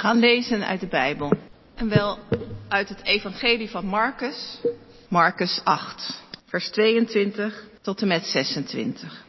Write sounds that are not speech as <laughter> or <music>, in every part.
gaan lezen uit de Bijbel. En wel uit het Evangelie van Marcus, Marcus 8, vers 22 tot en met 26.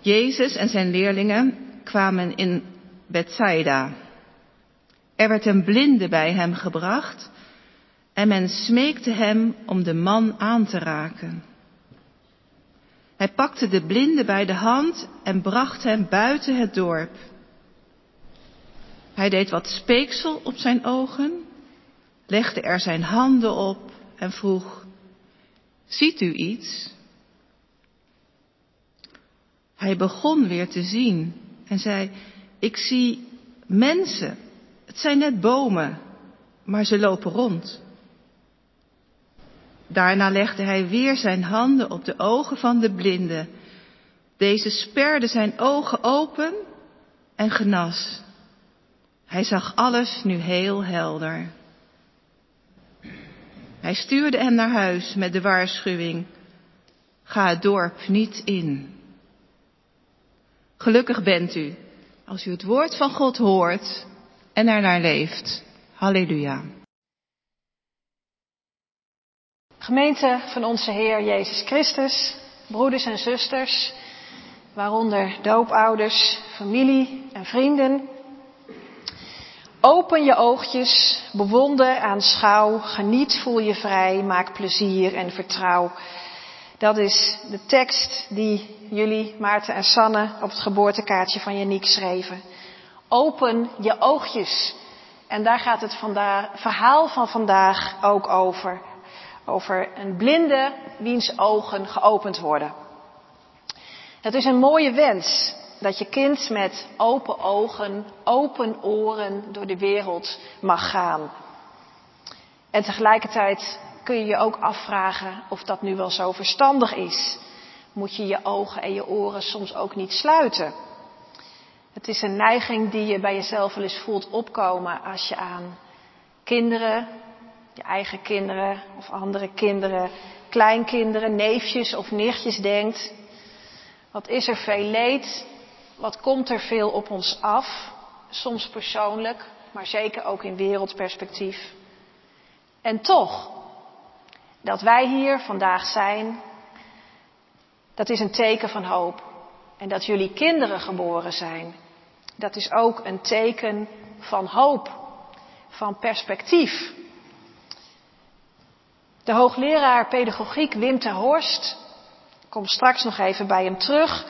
Jezus en zijn leerlingen kwamen in Bethsaida. Er werd een blinde bij hem gebracht en men smeekte hem om de man aan te raken. Hij pakte de blinde bij de hand en bracht hem buiten het dorp. Hij deed wat speeksel op zijn ogen, legde er zijn handen op en vroeg, ziet u iets? Hij begon weer te zien en zei, ik zie mensen, het zijn net bomen, maar ze lopen rond. Daarna legde hij weer zijn handen op de ogen van de blinde. Deze sperde zijn ogen open en genas. Hij zag alles nu heel helder. Hij stuurde hem naar huis met de waarschuwing: ga het dorp niet in. Gelukkig bent u als u het woord van God hoort en er naar leeft. Halleluja. Gemeente van onze Heer Jezus Christus, broeders en zusters, waaronder doopouders, familie en vrienden. Open je oogjes, bewonder, aanschouw, geniet, voel je vrij, maak plezier en vertrouw. Dat is de tekst die jullie, Maarten en Sanne, op het geboortekaartje van Janiek schreven. Open je oogjes. En daar gaat het verhaal van vandaag ook over. Over een blinde wiens ogen geopend worden. Het is een mooie wens dat je kind met open ogen, open oren door de wereld mag gaan. En tegelijkertijd kun je je ook afvragen of dat nu wel zo verstandig is. Moet je je ogen en je oren soms ook niet sluiten? Het is een neiging die je bij jezelf wel eens voelt opkomen als je aan kinderen, je eigen kinderen of andere kinderen, kleinkinderen, neefjes of nichtjes denkt. Wat is er veel leed? Wat komt er veel op ons af? Soms persoonlijk, maar zeker ook in wereldperspectief. En toch, dat wij hier vandaag zijn, dat is een teken van hoop. En dat jullie kinderen geboren zijn, dat is ook een teken van hoop, van perspectief. De hoogleraar pedagogiek Wim ter Horst, kom straks nog even bij hem terug,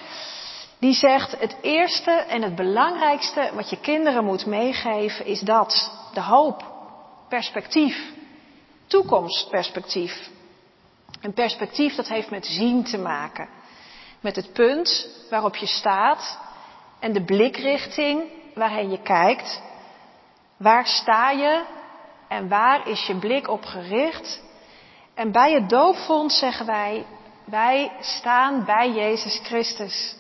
die zegt het eerste en het belangrijkste wat je kinderen moet meegeven is dat, de hoop, perspectief, toekomstperspectief. Een perspectief dat heeft met zien te maken, met het punt waarop je staat en de blikrichting waarheen je kijkt. Waar sta je en waar is je blik op gericht? En bij het doopvond zeggen wij, wij staan bij Jezus Christus.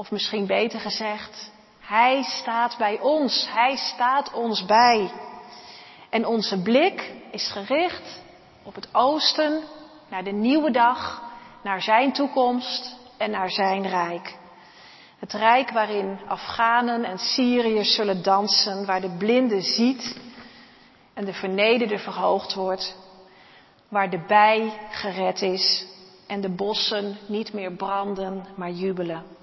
Of misschien beter gezegd, Hij staat bij ons, Hij staat ons bij. En onze blik is gericht op het oosten, naar de nieuwe dag, naar Zijn toekomst en naar Zijn rijk. Het rijk waarin Afghanen en Syriërs zullen dansen, waar de blinde ziet en de vernederde verhoogd wordt, waar de bij gered is en de bossen niet meer branden, maar jubelen.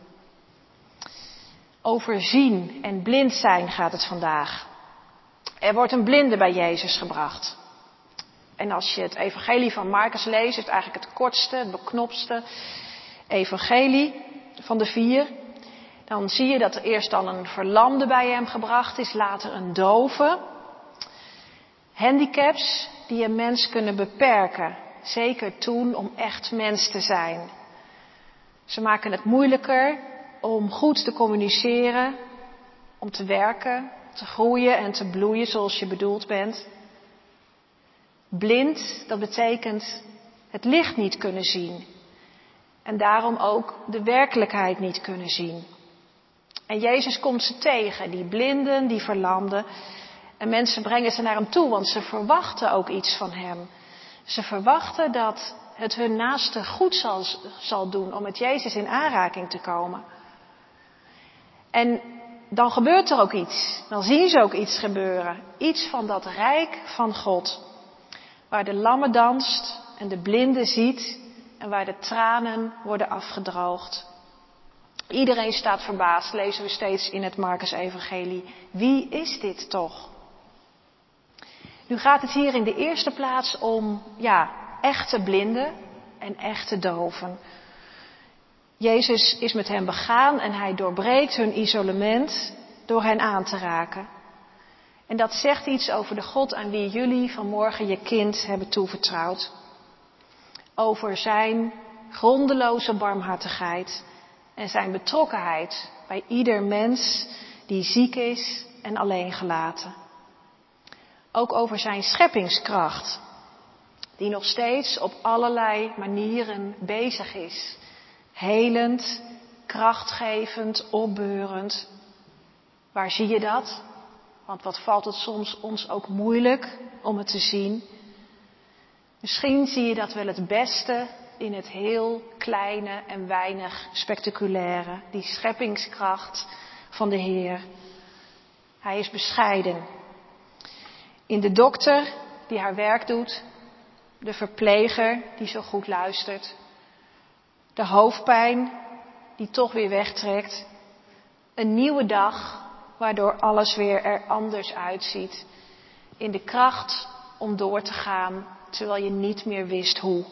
Over zien en blind zijn gaat het vandaag. Er wordt een blinde bij Jezus gebracht. En als je het evangelie van Marcus leest, is het eigenlijk het kortste, het beknopste evangelie van de vier. Dan zie je dat er eerst dan een verlamde bij hem gebracht is, later een dove. Handicaps die een mens kunnen beperken, zeker toen om echt mens te zijn. Ze maken het moeilijker om goed te communiceren, om te werken, te groeien en te bloeien zoals je bedoeld bent. Blind, dat betekent het licht niet kunnen zien. En daarom ook de werkelijkheid niet kunnen zien. En Jezus komt ze tegen, die blinden, die verlamden. En mensen brengen ze naar hem toe, want ze verwachten ook iets van hem. Ze verwachten dat het hun naaste goed zal, zal doen om met Jezus in aanraking te komen. En dan gebeurt er ook iets. Dan zien ze ook iets gebeuren. Iets van dat rijk van God. Waar de lammen danst en de blinde ziet en waar de tranen worden afgedroogd. Iedereen staat verbaasd, lezen we steeds in het Marcus-evangelie. Wie is dit toch? Nu gaat het hier in de eerste plaats om, ja, echte blinden en echte doven. Jezus is met hen begaan en hij doorbreekt hun isolement door hen aan te raken. En dat zegt iets over de God aan wie jullie vanmorgen je kind hebben toevertrouwd. Over zijn grondeloze barmhartigheid en zijn betrokkenheid bij ieder mens die ziek is en alleen gelaten. Ook over zijn scheppingskracht, die nog steeds op allerlei manieren bezig is. Helend, krachtgevend, opbeurend. Waar zie je dat? Want wat valt het soms ons ook moeilijk om het te zien? Misschien zie je dat wel het beste in het heel kleine en weinig spectaculaire. Die scheppingskracht van de Heer. Hij is bescheiden. In de dokter die haar werk doet. De verpleger die zo goed luistert. De hoofdpijn die toch weer wegtrekt. Een nieuwe dag waardoor alles weer er anders uitziet. In de kracht om door te gaan terwijl je niet meer wist hoe.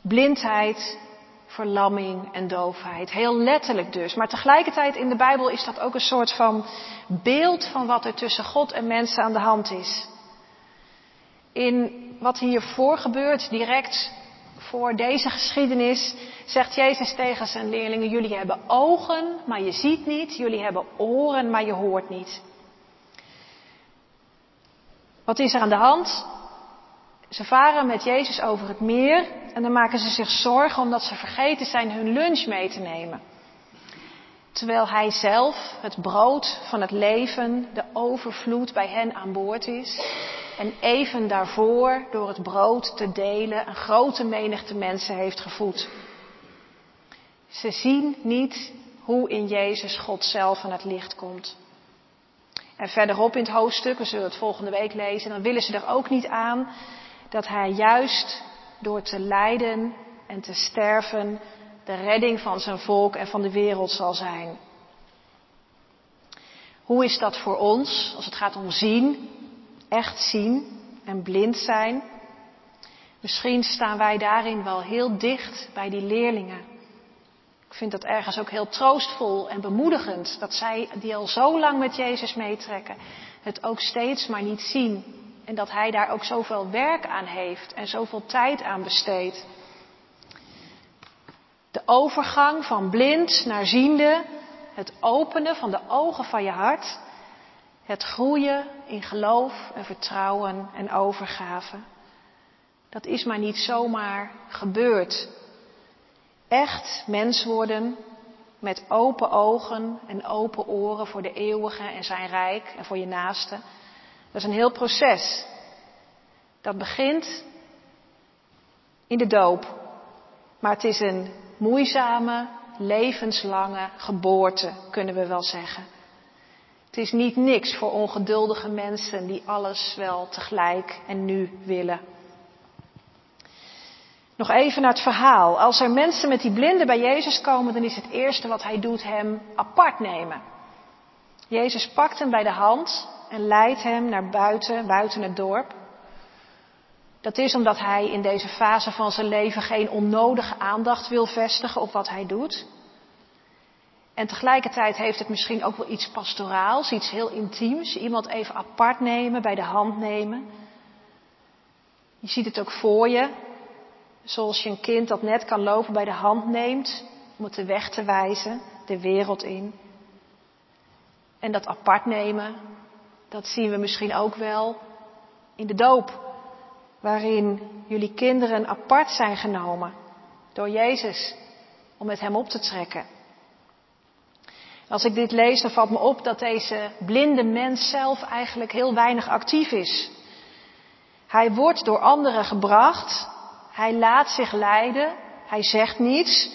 Blindheid, verlamming en doofheid. Heel letterlijk dus. Maar tegelijkertijd in de Bijbel is dat ook een soort van beeld van wat er tussen God en mensen aan de hand is. In wat hiervoor gebeurt, direct voor deze geschiedenis, zegt Jezus tegen zijn leerlingen, jullie hebben ogen, maar je ziet niet. Jullie hebben oren, maar je hoort niet. Wat is er aan de hand? Ze varen met Jezus over het meer en dan maken ze zich zorgen omdat ze vergeten zijn hun lunch mee te nemen. Terwijl hij zelf het brood van het leven, de overvloed bij hen aan boord is. En even daarvoor door het brood te delen een grote menigte mensen heeft gevoed. Ze zien niet hoe in Jezus God zelf aan het licht komt. En verderop in het hoofdstuk, we zullen het volgende week lezen, dan willen ze er ook niet aan dat hij juist door te lijden en te sterven de redding van zijn volk en van de wereld zal zijn. Hoe is dat voor ons als het gaat om zien, echt zien en blind zijn? Misschien staan wij daarin wel heel dicht bij die leerlingen. Ik vind dat ergens ook heel troostvol en bemoedigend dat zij, die al zo lang met Jezus meetrekken, het ook steeds maar niet zien en dat hij daar ook zoveel werk aan heeft en zoveel tijd aan besteedt. De overgang van blind naar ziende, het openen van de ogen van je hart, het groeien in geloof en vertrouwen en overgave. Dat is maar niet zomaar gebeurd. Echt mens worden met open ogen en open oren voor de eeuwige en zijn rijk en voor je naaste. Dat is een heel proces. Dat begint in de doop. Maar het is een moeizame, levenslange geboorte, kunnen we wel zeggen. Het is niet niks voor ongeduldige mensen die alles wel tegelijk en nu willen. Nog even naar het verhaal. Als er mensen met die blinden bij Jezus komen, dan is het eerste wat hij doet hem apart nemen. Jezus pakt hem bij de hand en leidt hem naar buiten, buiten het dorp. Dat is omdat hij in deze fase van zijn leven geen onnodige aandacht wil vestigen op wat hij doet. En tegelijkertijd heeft het misschien ook wel iets pastoraals, iets heel intiems. Iemand even apart nemen, bij de hand nemen. Je ziet het ook voor je. Zoals je een kind dat net kan lopen bij de hand neemt om het de weg te wijzen, de wereld in. En dat apart nemen, dat zien we misschien ook wel in de doop, waarin jullie kinderen apart zijn genomen door Jezus om met Hem op te trekken. Als ik dit lees, dan valt me op dat deze blinde mens zelf eigenlijk heel weinig actief is. Hij wordt door anderen gebracht, hij laat zich leiden, hij zegt niets,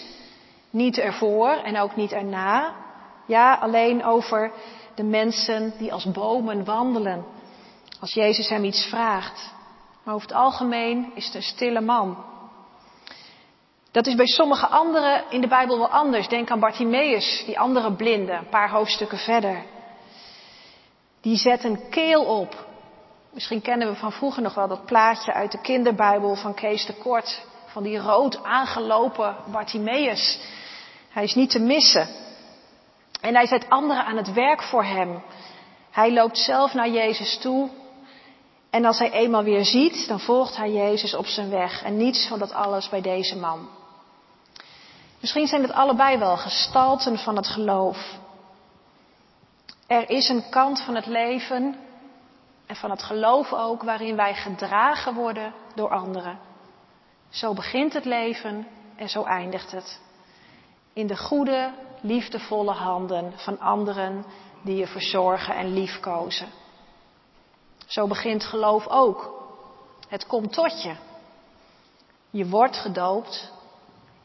niet ervoor en ook niet erna. Ja, alleen over de mensen die als bomen wandelen. Als Jezus hem iets vraagt. Maar over het algemeen is het een stille man. Dat is bij sommige anderen in de Bijbel wel anders. Denk aan Bartimaeus, die andere blinde, een paar hoofdstukken verder. Die zet een keel op. Misschien kennen we van vroeger nog wel dat plaatje uit de kinderbijbel van Kees de Kort. Van die rood aangelopen Bartimaeus. Hij is niet te missen. En hij zet anderen aan het werk voor hem. Hij loopt zelf naar Jezus toe. En als hij eenmaal weer ziet, dan volgt hij Jezus op zijn weg. En niets van dat alles bij deze man. Misschien zijn het allebei wel gestalten van het geloof. Er is een kant van het leven en van het geloof ook waarin wij gedragen worden door anderen. Zo begint het leven en zo eindigt het. In de goede, liefdevolle handen van anderen die je verzorgen en liefkozen. Zo begint geloof ook. Het komt tot je. Je wordt gedoopt.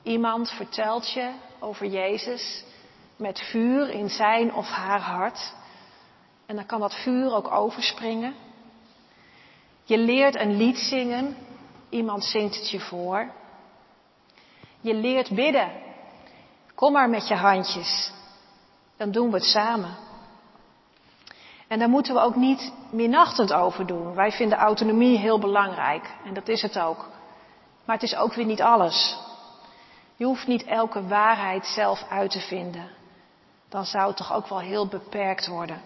Iemand vertelt je over Jezus met vuur in zijn of haar hart. En dan kan dat vuur ook overspringen. Je leert een lied zingen. Iemand zingt het je voor. Je leert bidden. Kom maar met je handjes. Dan doen we het samen. En daar moeten we ook niet minachtend over doen. Wij vinden autonomie heel belangrijk. En dat is het ook. Maar het is ook weer niet alles. Je hoeft niet elke waarheid zelf uit te vinden. Dan zou het toch ook wel heel beperkt worden.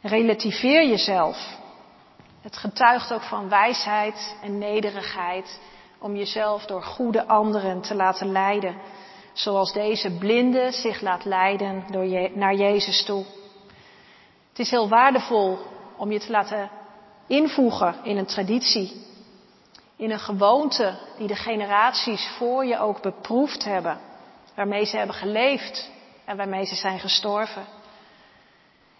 Relativeer jezelf. Het getuigt ook van wijsheid en nederigheid om jezelf door goede anderen te laten leiden. Zoals deze blinde zich laat leiden door naar Jezus toe. Het is heel waardevol om je te laten invoegen in een traditie. In een gewoonte die de generaties voor je ook beproefd hebben. Waarmee ze hebben geleefd en waarmee ze zijn gestorven.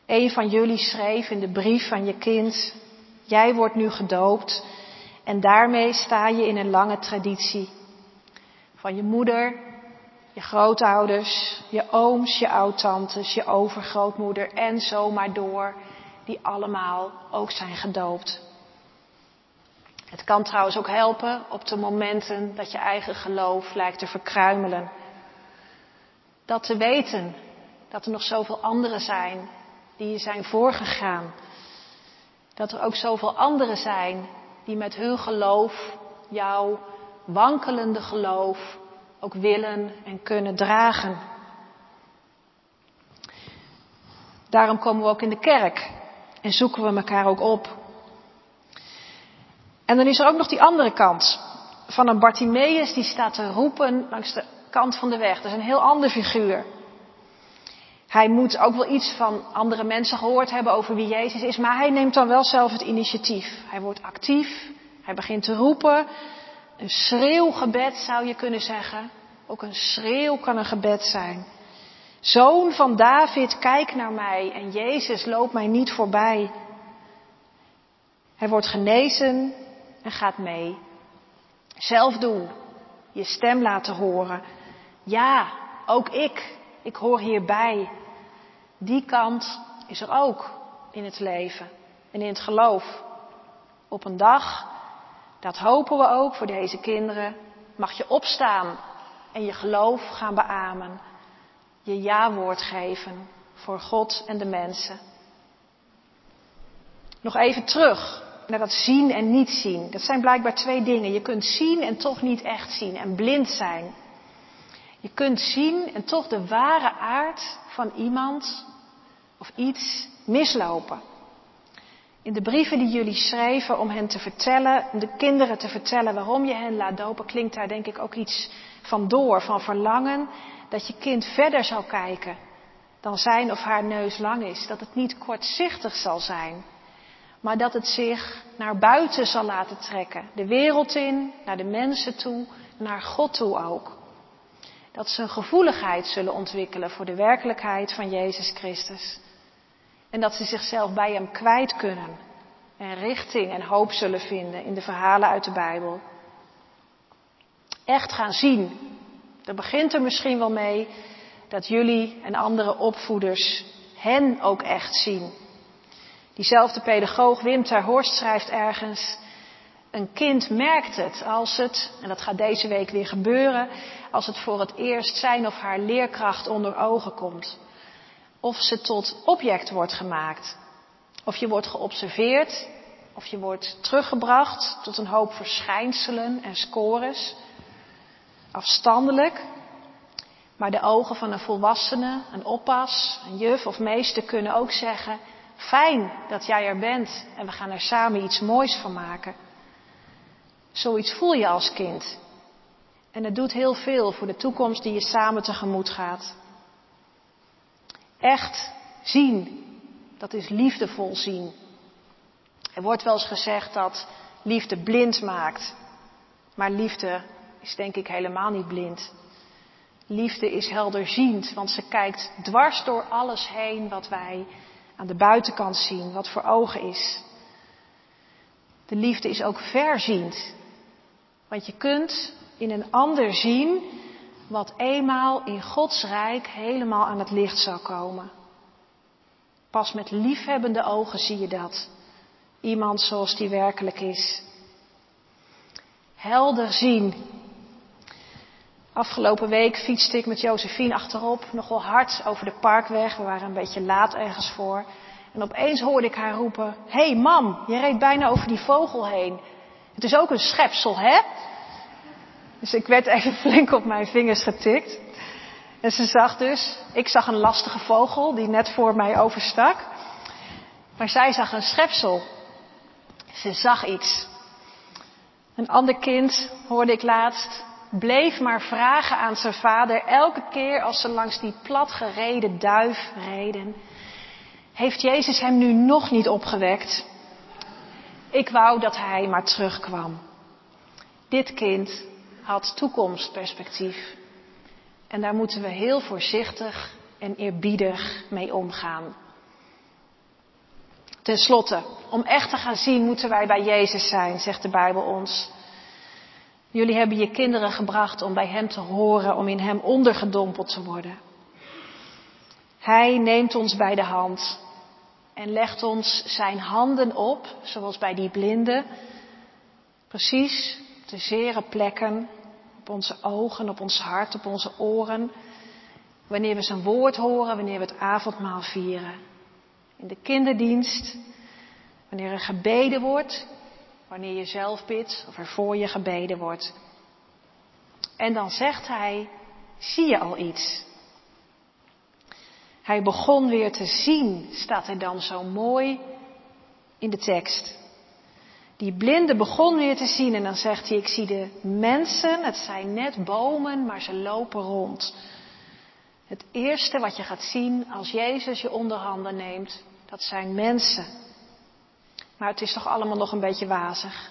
Een van jullie schreef in de brief van je kind, jij wordt nu gedoopt en daarmee sta je in een lange traditie. Van je moeder, je grootouders, je ooms, je oudtantes, je overgrootmoeder en zo maar door, die allemaal ook zijn gedoopt. Het kan trouwens ook helpen op de momenten dat je eigen geloof lijkt te verkruimelen. Dat te weten dat er nog zoveel anderen zijn die je zijn voorgegaan. Dat er ook zoveel anderen zijn die met hun geloof jouw wankelende geloof ook willen en kunnen dragen. Daarom komen we ook in de kerk en zoeken we elkaar ook op. En dan is er ook nog die andere kant van een Bartimaeus die staat te roepen langs de kant van de weg. Dat is een heel ander figuur. Hij moet ook wel iets van andere mensen gehoord hebben over wie Jezus is, maar hij neemt dan wel zelf het initiatief. Hij wordt actief, hij begint te roepen. Een schreeuwgebed zou je kunnen zeggen. Ook een schreeuw kan een gebed zijn. Zoon van David, kijk naar mij en Jezus, loop mij niet voorbij. Hij wordt genezen en gaat mee. Zelf doen, je stem laten horen. Ja, ook ik, ik hoor hierbij. Die kant is er ook in het leven en in het geloof. Op een dag, dat hopen we ook voor deze kinderen, mag je opstaan en je geloof gaan beamen. Je ja-woord geven voor God en de mensen. Nog even terug naar dat zien en niet zien. Dat zijn blijkbaar twee dingen. Je kunt zien en toch niet echt zien en blind zijn. Je kunt zien en toch de ware aard van iemand of iets mislopen. In de brieven die jullie schreven om hen te vertellen, om de kinderen te vertellen waarom je hen laat dopen, klinkt daar denk ik ook iets van door, van verlangen dat je kind verder zal kijken dan zijn of haar neus lang is. Dat het niet kortzichtig zal zijn, maar dat het zich naar buiten zal laten trekken. De wereld in, naar de mensen toe, naar God toe ook. Dat ze een gevoeligheid zullen ontwikkelen voor de werkelijkheid van Jezus Christus. En dat ze zichzelf bij Hem kwijt kunnen. En richting en hoop zullen vinden in de verhalen uit de Bijbel. Echt gaan zien. Daar begint er misschien wel mee dat jullie en andere opvoeders hen ook echt zien. Diezelfde pedagoog Wim ter Horst schrijft ergens, een kind merkt het als het, en dat gaat deze week weer gebeuren, als het voor het eerst zijn of haar leerkracht onder ogen komt. Of ze tot object wordt gemaakt. Of je wordt geobserveerd, of je wordt teruggebracht tot een hoop verschijnselen en scores. Afstandelijk. Maar de ogen van een volwassene, een oppas, een juf of meester kunnen ook zeggen: Fijn dat jij er bent en we gaan er samen iets moois van maken. Zoiets voel je als kind. En het doet heel veel voor de toekomst die je samen tegemoet gaat. Echt zien, dat is liefdevol zien. Er wordt wel eens gezegd dat liefde blind maakt. Maar liefde is denk ik helemaal niet blind. Liefde is helderziend, want ze kijkt dwars door alles heen wat wij aan de buitenkant zien, wat voor ogen is. De liefde is ook verziend. Want je kunt in een ander zien wat eenmaal in Gods rijk helemaal aan het licht zal komen. Pas met liefhebbende ogen zie je dat. Iemand zoals die werkelijk is. Helder zien. Afgelopen week fietste ik met Josephine achterop, nogal hard over de parkweg. We waren een beetje laat ergens voor. En opeens hoorde ik haar roepen: Hé hey mam, je reed bijna over die vogel heen. Het is ook een schepsel, hè? Dus ik werd even <laughs> flink op mijn vingers getikt. En ze zag dus, ik zag een lastige vogel die net voor mij overstak. Maar zij zag een schepsel. Ze zag iets. Een ander kind, hoorde ik laatst, bleef maar vragen aan zijn vader elke keer als ze langs die platgereden duif reden. Heeft Jezus hem nu nog niet opgewekt? Ik wou dat hij maar terugkwam. Dit kind had toekomstperspectief. En daar moeten we heel voorzichtig en eerbiedig mee omgaan. Ten slotte, om echt te gaan zien moeten wij bij Jezus zijn, zegt de Bijbel ons. Jullie hebben je kinderen gebracht om bij Hem te horen, om in Hem ondergedompeld te worden. Hij neemt ons bij de hand en legt ons Zijn handen op, zoals bij die blinden, precies de zere plekken op onze ogen, op ons hart, op onze oren. Wanneer we zijn woord horen, wanneer we het avondmaal vieren. In de kinderdienst, wanneer er gebeden wordt, wanneer je zelf bidt of er voor je gebeden wordt. En dan zegt hij, zie je al iets? Hij begon weer te zien, staat er dan zo mooi in de tekst. Die blinde begon weer te zien en dan zegt hij, ik zie de mensen, het zijn net bomen, maar ze lopen rond. Het eerste wat je gaat zien als Jezus je onderhanden neemt, dat zijn mensen. Maar het is toch allemaal nog een beetje wazig.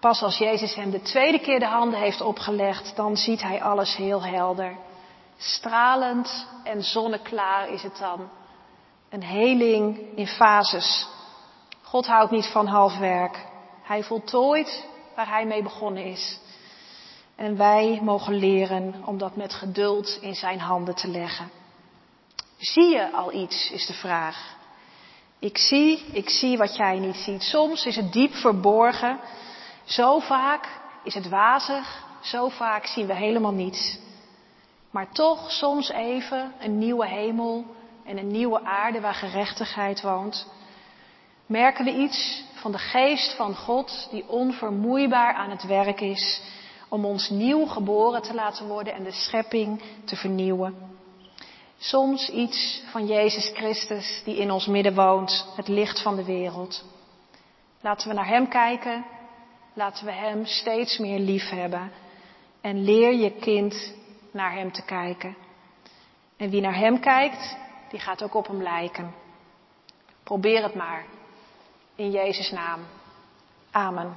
Pas als Jezus hem de tweede keer de handen heeft opgelegd, dan ziet hij alles heel helder. Stralend en zonneklaar is het dan. Een heling in fases. God houdt niet van half werk. Hij voltooit waar hij mee begonnen is. En wij mogen leren om dat met geduld in zijn handen te leggen. Zie je al iets, is de vraag. Ik zie, ik zie wat jij niet ziet. Soms is het diep verborgen. Zo vaak is het wazig. Zo vaak zien we helemaal niets. Maar toch soms even een nieuwe hemel en een nieuwe aarde waar gerechtigheid woont merken we iets van de geest van God die onvermoeibaar aan het werk is om ons nieuw geboren te laten worden en de schepping te vernieuwen. Soms iets van Jezus Christus die in ons midden woont, het licht van de wereld. Laten we naar Hem kijken, laten we Hem steeds meer lief hebben en leer je kind naar Hem te kijken. En wie naar Hem kijkt, die gaat ook op Hem lijken. Probeer het maar. In Jezus' naam. Amen.